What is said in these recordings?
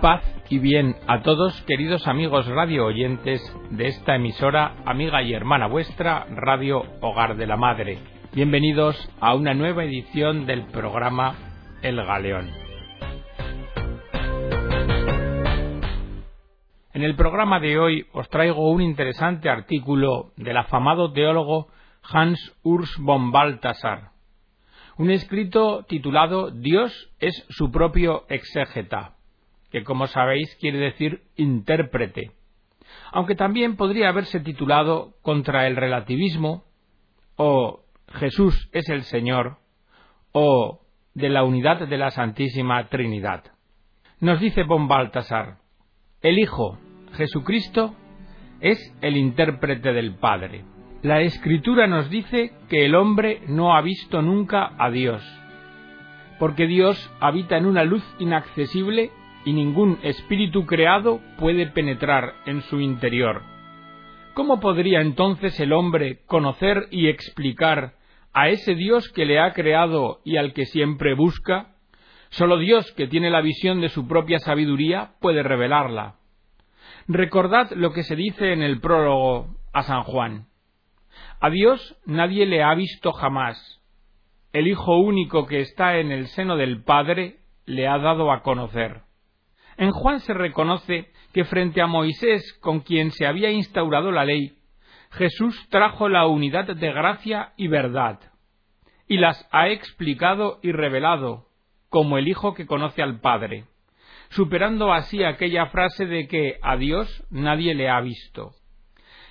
Paz y bien a todos, queridos amigos radio oyentes de esta emisora, amiga y hermana vuestra, Radio Hogar de la Madre. Bienvenidos a una nueva edición del programa El Galeón. En el programa de hoy os traigo un interesante artículo del afamado teólogo Hans Urs von Balthasar, un escrito titulado Dios es su propio exégeta, que como sabéis quiere decir intérprete, aunque también podría haberse titulado Contra el relativismo, o Jesús es el Señor, o de la unidad de la Santísima Trinidad. Nos dice von Baltasar, el Hijo, Jesucristo, es el intérprete del Padre. La Escritura nos dice que el hombre no ha visto nunca a Dios, porque Dios habita en una luz inaccesible y ningún espíritu creado puede penetrar en su interior. ¿Cómo podría entonces el hombre conocer y explicar a ese Dios que le ha creado y al que siempre busca? Solo Dios, que tiene la visión de su propia sabiduría, puede revelarla. Recordad lo que se dice en el prólogo a San Juan. A Dios nadie le ha visto jamás. El Hijo único que está en el seno del Padre le ha dado a conocer. En Juan se reconoce que frente a Moisés, con quien se había instaurado la ley, Jesús trajo la unidad de gracia y verdad, y las ha explicado y revelado, como el Hijo que conoce al Padre, superando así aquella frase de que a Dios nadie le ha visto.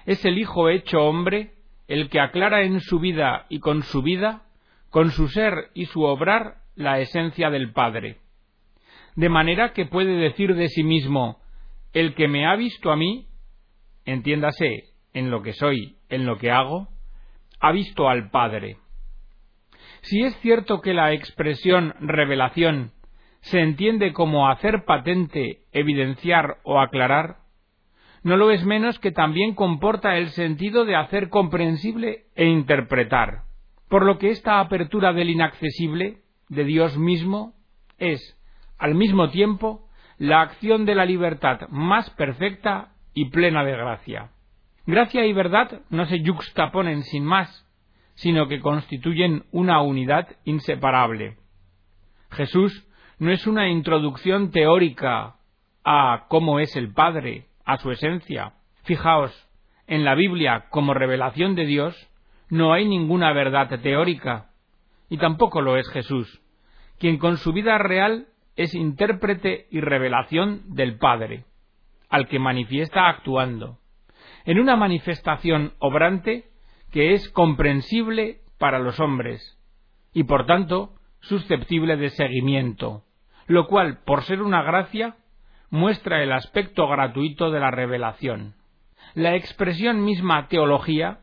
Es el Hijo hecho hombre el que aclara en su vida y con su vida, con su ser y su obrar, la esencia del Padre. De manera que puede decir de sí mismo, el que me ha visto a mí, entiéndase, en lo que soy, en lo que hago, ha visto al Padre. Si es cierto que la expresión revelación se entiende como hacer patente, evidenciar o aclarar, no lo es menos que también comporta el sentido de hacer comprensible e interpretar, por lo que esta apertura del inaccesible, de Dios mismo, es, al mismo tiempo, la acción de la libertad más perfecta y plena de gracia. Gracia y verdad no se yuxtaponen sin más, sino que constituyen una unidad inseparable. Jesús no es una introducción teórica a cómo es el Padre, a su esencia. Fijaos, en la Biblia como revelación de Dios no hay ninguna verdad teórica, y tampoco lo es Jesús, quien con su vida real es intérprete y revelación del Padre, al que manifiesta actuando, en una manifestación obrante que es comprensible para los hombres, y por tanto susceptible de seguimiento, lo cual, por ser una gracia, muestra el aspecto gratuito de la revelación. La expresión misma teología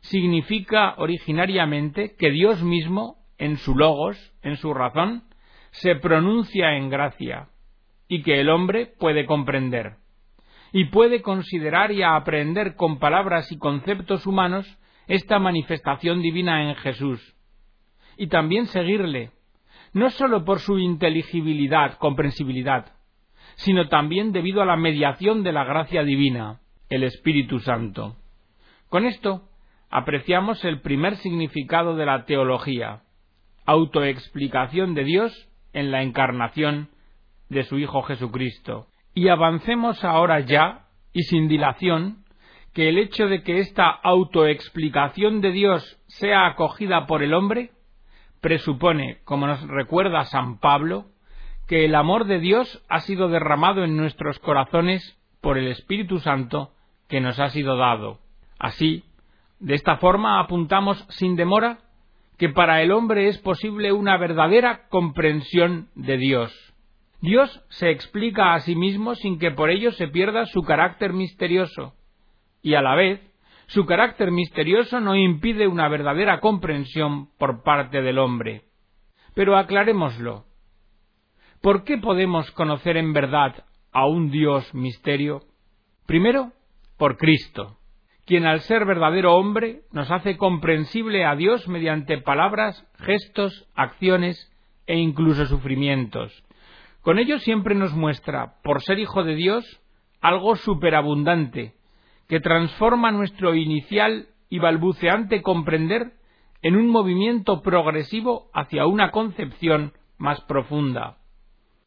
significa originariamente que Dios mismo, en su logos, en su razón, se pronuncia en gracia, y que el hombre puede comprender, y puede considerar y aprender con palabras y conceptos humanos esta manifestación divina en Jesús, y también seguirle, no sólo por su inteligibilidad, comprensibilidad, sino también debido a la mediación de la gracia divina, el Espíritu Santo. Con esto apreciamos el primer significado de la teología, autoexplicación de Dios en la encarnación de su Hijo Jesucristo. Y avancemos ahora ya, y sin dilación, que el hecho de que esta autoexplicación de Dios sea acogida por el hombre presupone, como nos recuerda San Pablo, que el amor de Dios ha sido derramado en nuestros corazones por el Espíritu Santo que nos ha sido dado. Así, de esta forma apuntamos sin demora que para el hombre es posible una verdadera comprensión de Dios. Dios se explica a sí mismo sin que por ello se pierda su carácter misterioso, y a la vez su carácter misterioso no impide una verdadera comprensión por parte del hombre. Pero aclarémoslo. ¿Por qué podemos conocer en verdad a un Dios misterio? Primero, por Cristo, quien al ser verdadero hombre nos hace comprensible a Dios mediante palabras, gestos, acciones e incluso sufrimientos, Con ello siempre nos muestra, por ser hijo de Dios, algo superabundante, que transforma nuestro inicial y balbuceante comprender en un movimiento progresivo hacia una concepción más profunda.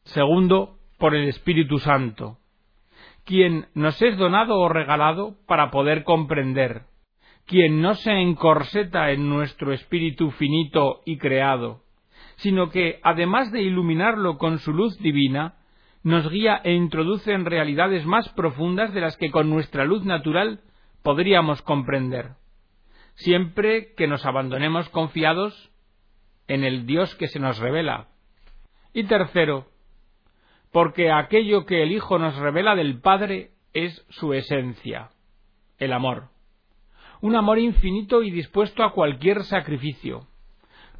Segundo, por el Espíritu Santo, quien nos es donado o regalado para poder comprender, quien no se encorseta en nuestro espíritu finito y creado, sino que, además de iluminarlo con su luz divina, nos guía e introduce en realidades más profundas de las que con nuestra luz natural podríamos comprender, siempre que nos abandonemos confiados en el Dios que se nos revela. Y tercero, porque aquello que el Hijo nos revela del Padre es su esencia, el amor. Un amor infinito y dispuesto a cualquier sacrificio.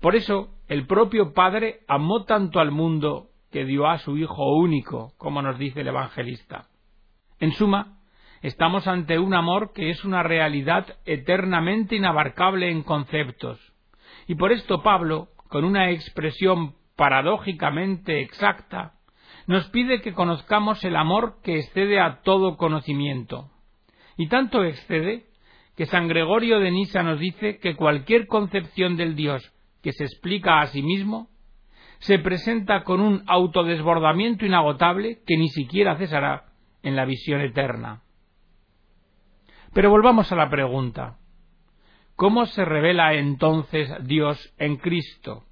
Por eso, el propio Padre amó tanto al mundo que dio a su Hijo único, como nos dice el evangelista. En suma, estamos ante un amor que es una realidad eternamente inabarcable en conceptos. Y por esto Pablo, con una expresión paradójicamente exacta, nos pide que conozcamos el amor que excede a todo conocimiento. Y tanto excede que San Gregorio de Nisa nos dice que cualquier concepción del Dios que se explica a sí mismo se presenta con un autodesbordamiento inagotable que ni siquiera cesará en la visión eterna. Pero volvamos a la pregunta. ¿Cómo se revela entonces Dios en Cristo?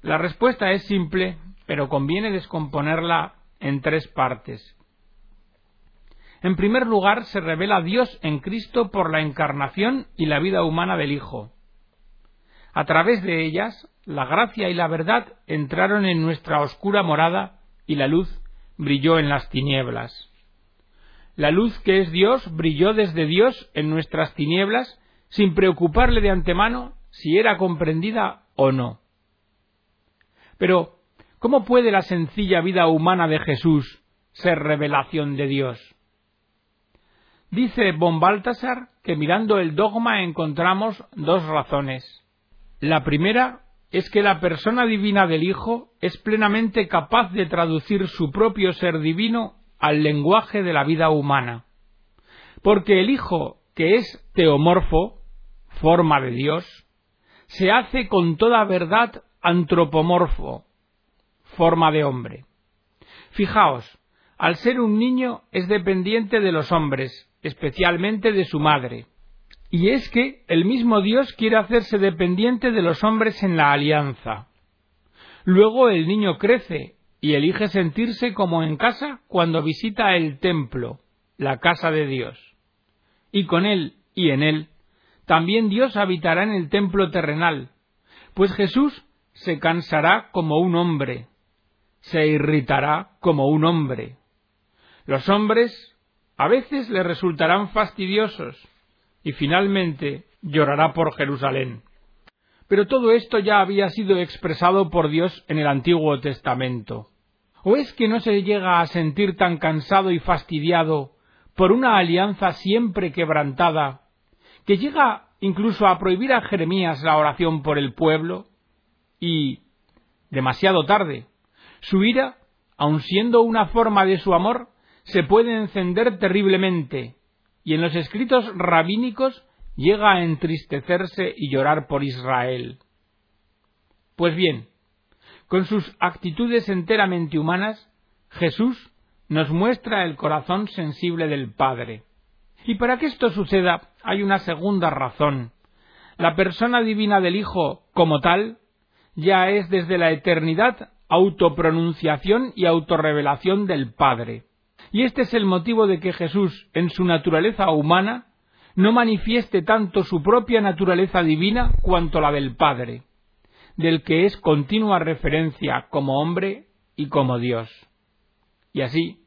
La respuesta es simple, pero conviene descomponerla en tres partes. En primer lugar, se revela Dios en Cristo por la encarnación y la vida humana del Hijo. A través de ellas, la gracia y la verdad entraron en nuestra oscura morada y la luz brilló en las tinieblas. La luz que es Dios brilló desde Dios en nuestras tinieblas sin preocuparle de antemano si era comprendida o no. Pero, ¿cómo puede la sencilla vida humana de Jesús ser revelación de Dios? Dice von Baltasar que mirando el dogma encontramos dos razones. La primera es que la persona divina del Hijo es plenamente capaz de traducir su propio ser divino al lenguaje de la vida humana. Porque el Hijo, que es teomorfo, forma de Dios, se hace con toda verdad antropomorfo, forma de hombre. Fijaos, al ser un niño es dependiente de los hombres, especialmente de su madre, y es que el mismo Dios quiere hacerse dependiente de los hombres en la alianza. Luego el niño crece y elige sentirse como en casa cuando visita el templo, la casa de Dios. Y con él y en él, también Dios habitará en el templo terrenal, pues Jesús se cansará como un hombre, se irritará como un hombre. Los hombres a veces le resultarán fastidiosos, y finalmente llorará por Jerusalén. Pero todo esto ya había sido expresado por Dios en el Antiguo Testamento. ¿O es que no se llega a sentir tan cansado y fastidiado por una alianza siempre quebrantada, que llega incluso a prohibir a Jeremías la oración por el pueblo? Y, demasiado tarde, su ira, aun siendo una forma de su amor, se puede encender terriblemente, y en los escritos rabínicos llega a entristecerse y llorar por Israel. Pues bien, con sus actitudes enteramente humanas, Jesús nos muestra el corazón sensible del Padre. Y para que esto suceda hay una segunda razón. La persona divina del Hijo, como tal, ya es desde la eternidad autopronunciación y autorrevelación del Padre. Y este es el motivo de que Jesús, en su naturaleza humana, no manifieste tanto su propia naturaleza divina cuanto la del Padre, del que es continua referencia como hombre y como Dios. Y así,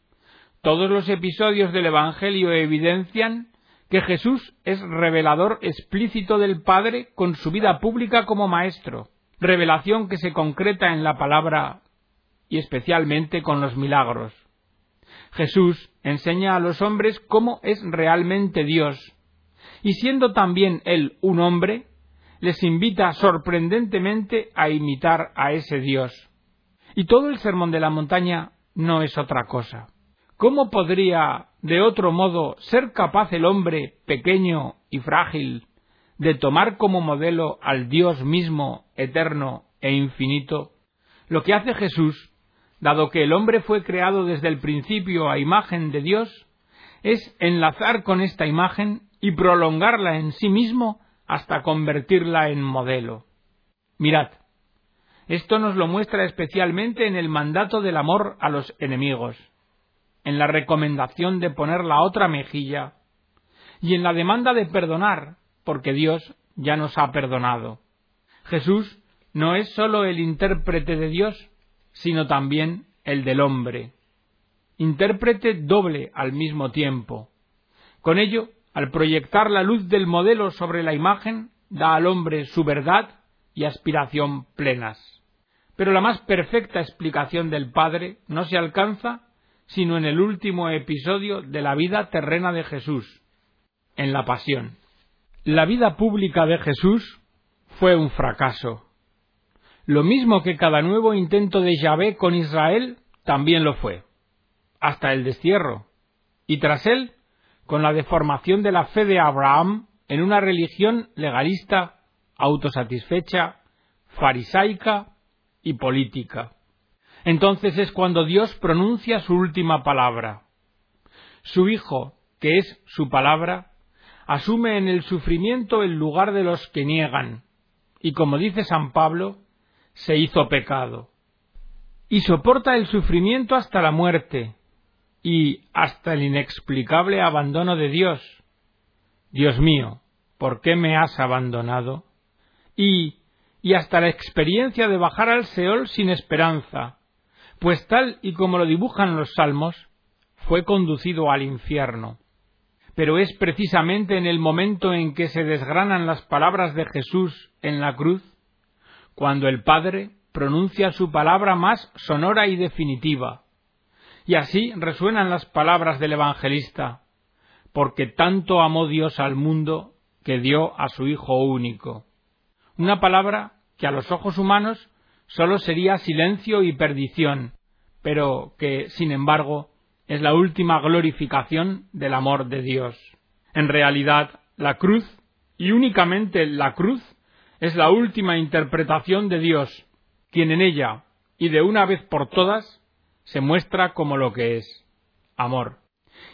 todos los episodios del Evangelio evidencian que Jesús es revelador explícito del Padre con su vida pública como Maestro, revelación que se concreta en la palabra y especialmente con los milagros. Jesús enseña a los hombres cómo es realmente Dios, y siendo también Él un hombre, les invita sorprendentemente a imitar a ese Dios. Y todo el sermón de la montaña no es otra cosa. ¿Cómo podría, de otro modo, ser capaz el hombre pequeño y frágil de tomar como modelo al Dios mismo, eterno e infinito? Lo que hace Jesús, dado que el hombre fue creado desde el principio a imagen de Dios, es enlazar con esta imagen y prolongarla en sí mismo hasta convertirla en modelo. Mirad, esto nos lo muestra especialmente en el mandato del amor a los enemigos, en la recomendación de poner la otra mejilla y en la demanda de perdonar, porque Dios ya nos ha perdonado. Jesús no es sólo el intérprete de Dios, sino también el del hombre. Intérprete doble al mismo tiempo. Con ello, al proyectar la luz del modelo sobre la imagen, da al hombre su verdad y aspiración plenas. Pero la más perfecta explicación del Padre no se alcanza sino en el último episodio de la vida terrena de Jesús, en la pasión. La vida pública de Jesús fue un fracaso. Lo mismo que cada nuevo intento de Yahvé con Israel también lo fue, hasta el destierro, y tras él, con la deformación de la fe de Abraham en una religión legalista, autosatisfecha, farisaica y política. Entonces es cuando Dios pronuncia su última palabra. Su Hijo, que es su palabra, asume en el sufrimiento el lugar de los que niegan, y como dice San Pablo, se hizo pecado. Y soporta el sufrimiento hasta la muerte, y hasta el inexplicable abandono de Dios. Dios mío, ¿por qué me has abandonado? Y, y hasta la experiencia de bajar al Seol sin esperanza, pues tal y como lo dibujan los salmos, fue conducido al infierno. Pero es precisamente en el momento en que se desgranan las palabras de Jesús en la cruz, cuando el Padre pronuncia su palabra más sonora y definitiva. Y así resuenan las palabras del Evangelista, porque tanto amó Dios al mundo que dio a su Hijo único. Una palabra que a los ojos humanos sólo sería silencio y perdición, pero que, sin embargo, es la última glorificación del amor de Dios. En realidad, la cruz, y únicamente la cruz, es la última interpretación de Dios, quien en ella, y de una vez por todas, se muestra como lo que es, amor.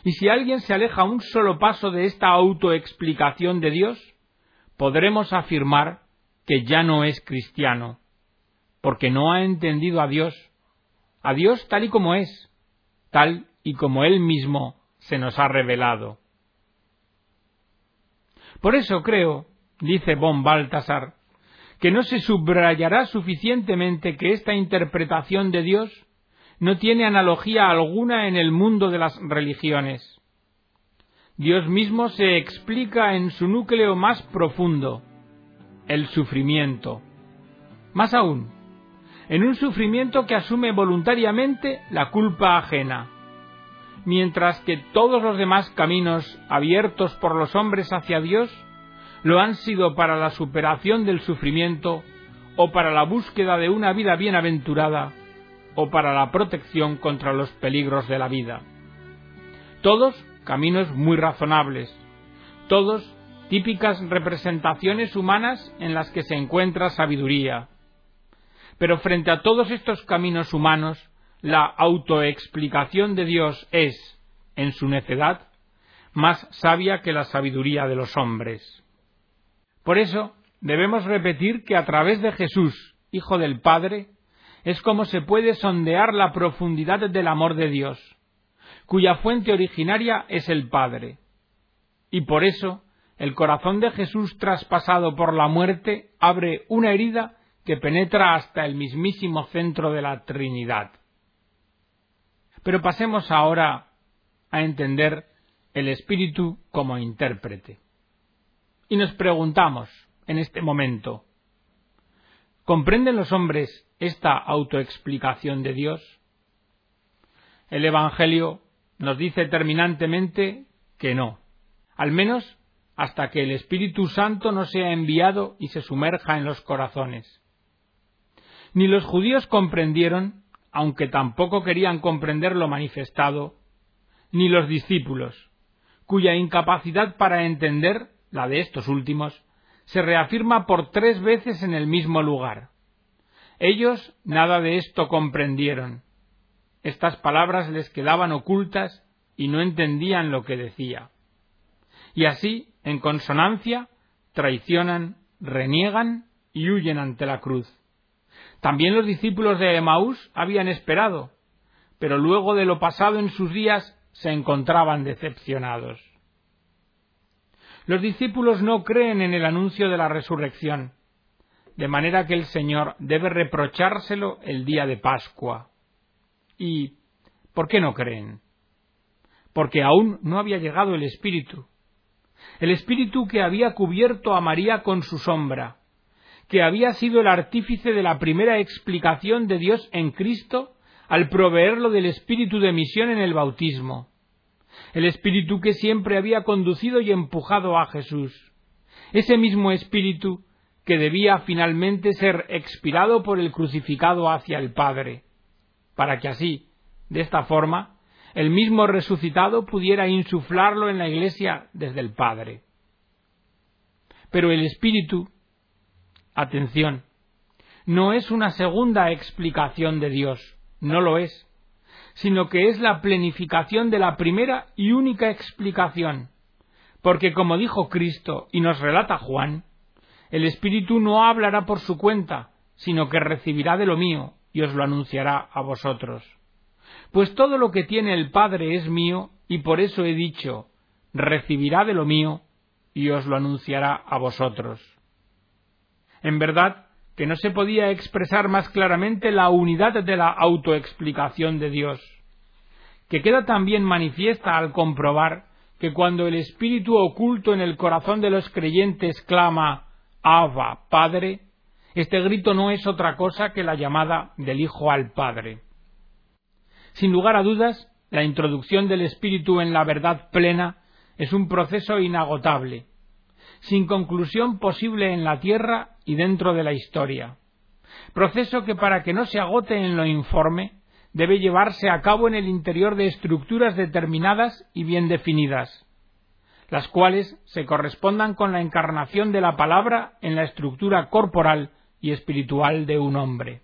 Y si alguien se aleja un solo paso de esta autoexplicación de Dios, podremos afirmar que ya no es cristiano, porque no ha entendido a Dios, a Dios tal y como es, tal y como Él mismo se nos ha revelado. Por eso creo, dice von Baltasar, que no se subrayará suficientemente que esta interpretación de Dios no tiene analogía alguna en el mundo de las religiones. Dios mismo se explica en su núcleo más profundo, el sufrimiento. Más aún, en un sufrimiento que asume voluntariamente la culpa ajena, mientras que todos los demás caminos abiertos por los hombres hacia Dios lo han sido para la superación del sufrimiento o para la búsqueda de una vida bienaventurada o para la protección contra los peligros de la vida. Todos caminos muy razonables, todos típicas representaciones humanas en las que se encuentra sabiduría. Pero frente a todos estos caminos humanos, la autoexplicación de Dios es, en su necedad, más sabia que la sabiduría de los hombres. Por eso, debemos repetir que a través de Jesús, Hijo del Padre, es como se puede sondear la profundidad del amor de Dios, cuya fuente originaria es el Padre. Y por eso, el corazón de Jesús traspasado por la muerte abre una herida que penetra hasta el mismísimo centro de la Trinidad. Pero pasemos ahora a entender el Espíritu como intérprete. Y nos preguntamos en este momento, ¿comprenden los hombres esta autoexplicación de Dios? El Evangelio nos dice terminantemente que no, al menos hasta que el Espíritu Santo no sea enviado y se sumerja en los corazones. Ni los judíos comprendieron, aunque tampoco querían comprender lo manifestado, ni los discípulos, cuya incapacidad para entender, la de estos últimos, se reafirma por tres veces en el mismo lugar. Ellos nada de esto comprendieron. Estas palabras les quedaban ocultas y no entendían lo que decía. Y así, en consonancia, traicionan, reniegan y huyen ante la cruz. También los discípulos de Emaús habían esperado, pero luego de lo pasado en sus días se encontraban decepcionados. Los discípulos no creen en el anuncio de la resurrección, de manera que el Señor debe reprochárselo el día de Pascua. ¿Y por qué no creen? Porque aún no había llegado el Espíritu. El Espíritu que había cubierto a María con su sombra, que había sido el artífice de la primera explicación de Dios en Cristo al proveerlo del espíritu de misión en el bautismo, el espíritu que siempre había conducido y empujado a Jesús, ese mismo espíritu que debía finalmente ser expirado por el crucificado hacia el Padre, para que así, de esta forma, el mismo resucitado pudiera insuflarlo en la Iglesia desde el Padre. Pero el Espíritu Atención. No es una segunda explicación de Dios, no lo es, sino que es la plenificación de la primera y única explicación. Porque como dijo Cristo y nos relata Juan, el Espíritu no hablará por su cuenta, sino que recibirá de lo mío y os lo anunciará a vosotros. Pues todo lo que tiene el Padre es mío, y por eso he dicho, recibirá de lo mío y os lo anunciará a vosotros. En verdad que no se podía expresar más claramente la unidad de la autoexplicación de Dios, que queda también manifiesta al comprobar que cuando el espíritu oculto en el corazón de los creyentes clama Abba, Padre, este grito no es otra cosa que la llamada del Hijo al Padre. Sin lugar a dudas, la introducción del espíritu en la verdad plena es un proceso inagotable, sin conclusión posible en la tierra y dentro de la historia. Proceso que para que no se agote en lo informe, debe llevarse a cabo en el interior de estructuras determinadas y bien definidas, las cuales se correspondan con la encarnación de la palabra en la estructura corporal y espiritual de un hombre.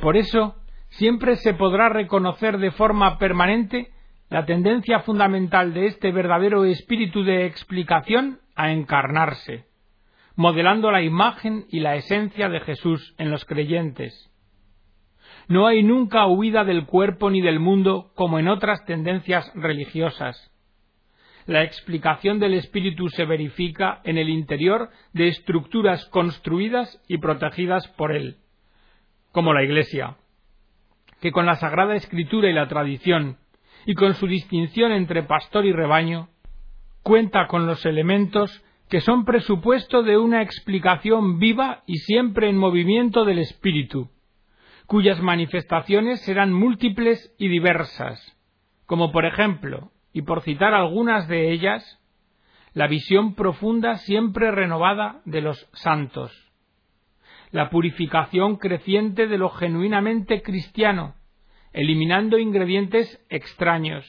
Por eso, siempre se podrá reconocer de forma permanente la tendencia fundamental de este verdadero espíritu de explicación a encarnarse, modelando la imagen y la esencia de Jesús en los creyentes. No hay nunca huida del cuerpo ni del mundo como en otras tendencias religiosas. La explicación del espíritu se verifica en el interior de estructuras construidas y protegidas por él, como la Iglesia, que con la Sagrada Escritura y la tradición, y con su distinción entre pastor y rebaño, cuenta con los elementos que son presupuesto de una explicación viva y siempre en movimiento del espíritu, cuyas manifestaciones serán múltiples y diversas, como por ejemplo, y por citar algunas de ellas, la visión profunda siempre renovada de los santos, la purificación creciente de lo genuinamente cristiano, eliminando ingredientes extraños,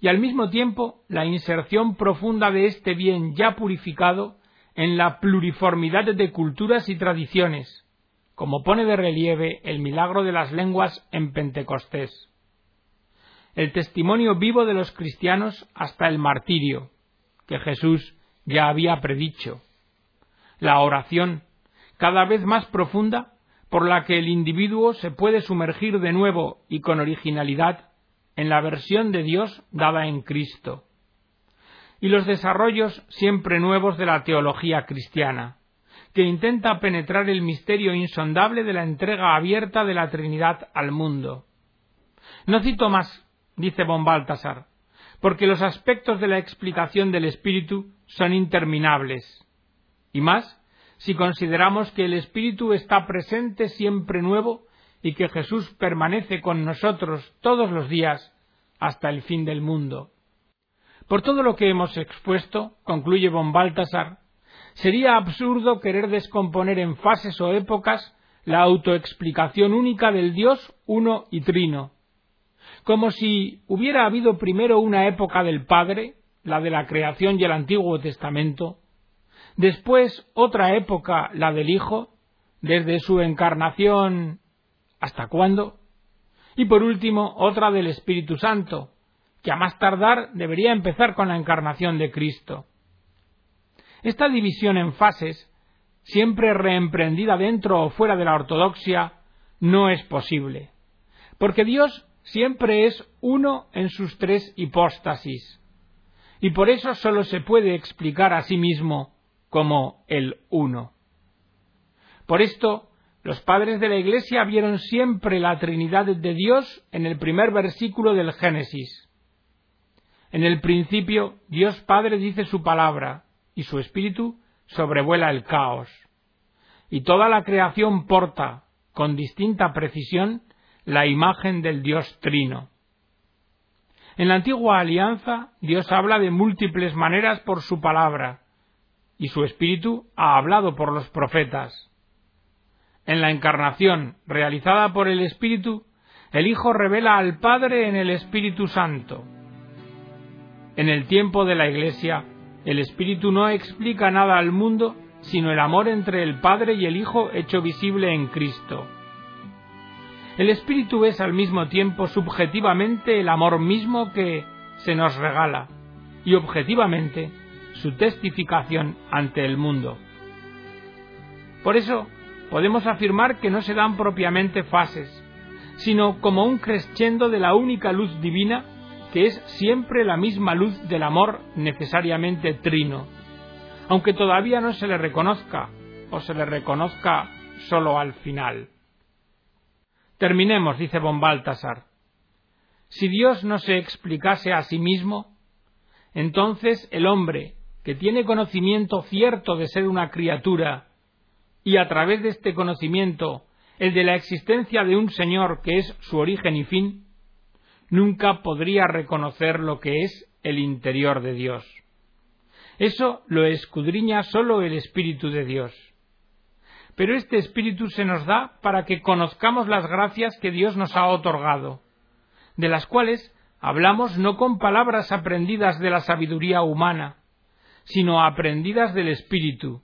y al mismo tiempo la inserción profunda de este bien ya purificado en la pluriformidad de culturas y tradiciones, como pone de relieve el milagro de las lenguas en Pentecostés. El testimonio vivo de los cristianos hasta el martirio, que Jesús ya había predicho. La oración, cada vez más profunda, por la que el individuo se puede sumergir de nuevo y con originalidad en la versión de Dios dada en Cristo, y los desarrollos siempre nuevos de la teología cristiana, que intenta penetrar el misterio insondable de la entrega abierta de la Trinidad al mundo. No cito más, dice von Baltasar, porque los aspectos de la explicación del Espíritu son interminables, y más si consideramos que el Espíritu está presente siempre nuevo y que Jesús permanece con nosotros todos los días hasta el fin del mundo. Por todo lo que hemos expuesto, concluye von Baltasar, sería absurdo querer descomponer en fases o épocas la autoexplicación única del Dios uno y trino, como si hubiera habido primero una época del Padre, la de la creación y el Antiguo Testamento, después otra época, la del Hijo, desde su encarnación hasta cuándo, y por último otra del Espíritu Santo, que a más tardar debería empezar con la encarnación de Cristo. Esta división en fases, siempre reemprendida dentro o fuera de la ortodoxia, no es posible, porque Dios siempre es uno en sus tres hipóstasis, y por eso sólo se puede explicar a sí mismo como el uno. Por esto, los padres de la Iglesia vieron siempre la Trinidad de Dios en el primer versículo del Génesis. En el principio, Dios Padre dice su palabra, y su espíritu sobrevuela el caos. Y toda la creación porta, con distinta precisión, la imagen del Dios Trino. En la antigua alianza, Dios habla de múltiples maneras por su palabra, y su espíritu ha hablado por los profetas. En la encarnación realizada por el Espíritu, el Hijo revela al Padre en el Espíritu Santo. En el tiempo de la Iglesia, el Espíritu no explica nada al mundo, sino el amor entre el Padre y el Hijo hecho visible en Cristo. El Espíritu es al mismo tiempo subjetivamente el amor mismo que se nos regala y objetivamente su testificación ante el mundo. Por eso podemos afirmar que no se dan propiamente fases, sino como un crescendo de la única luz divina que es siempre la misma luz del amor necesariamente trino, aunque todavía no se le reconozca o se le reconozca solo al final. Terminemos, dice von Baltasar. Si Dios no se explicase a sí mismo, entonces el hombre, que tiene conocimiento cierto de ser una criatura, y a través de este conocimiento el de la existencia de un Señor que es su origen y fin, nunca podría reconocer lo que es el interior de Dios. Eso lo escudriña sólo el Espíritu de Dios pero este Espíritu se nos da para que conozcamos las gracias que Dios nos ha otorgado, de las cuales hablamos no con palabras aprendidas de la sabiduría humana, sino aprendidas del Espíritu,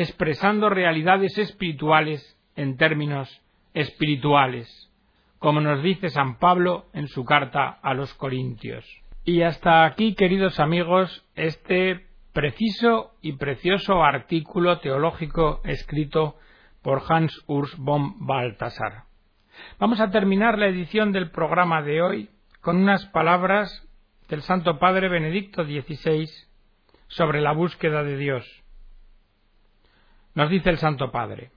expresando realidades espirituales en términos espirituales, como nos dice San Pablo en su carta a los Corintios. Y hasta aquí, queridos amigos, este preciso y precioso artículo teológico escrito por Hans Urs von Balthasar. Vamos a terminar la edición del programa de hoy con unas palabras del Santo Padre Benedicto XVI sobre la búsqueda de Dios. Nos dice el Santo Padre,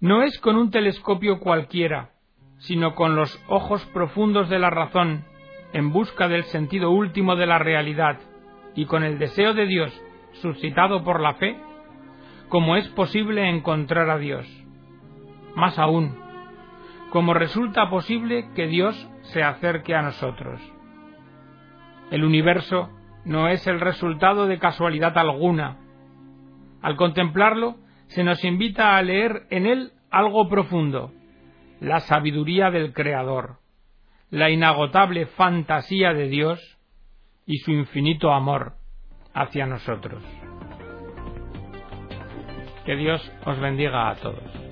no es con un telescopio cualquiera, sino con los ojos profundos de la razón, en busca del sentido último de la realidad, y con el deseo de Dios suscitado por la fe, como es posible encontrar a Dios. Más aún, como resulta posible que Dios se acerque a nosotros. El universo no es el resultado de casualidad alguna. Al contemplarlo, se nos invita a leer en él algo profundo, la sabiduría del Creador, la inagotable fantasía de Dios y su infinito amor hacia nosotros. Que Dios os bendiga a todos.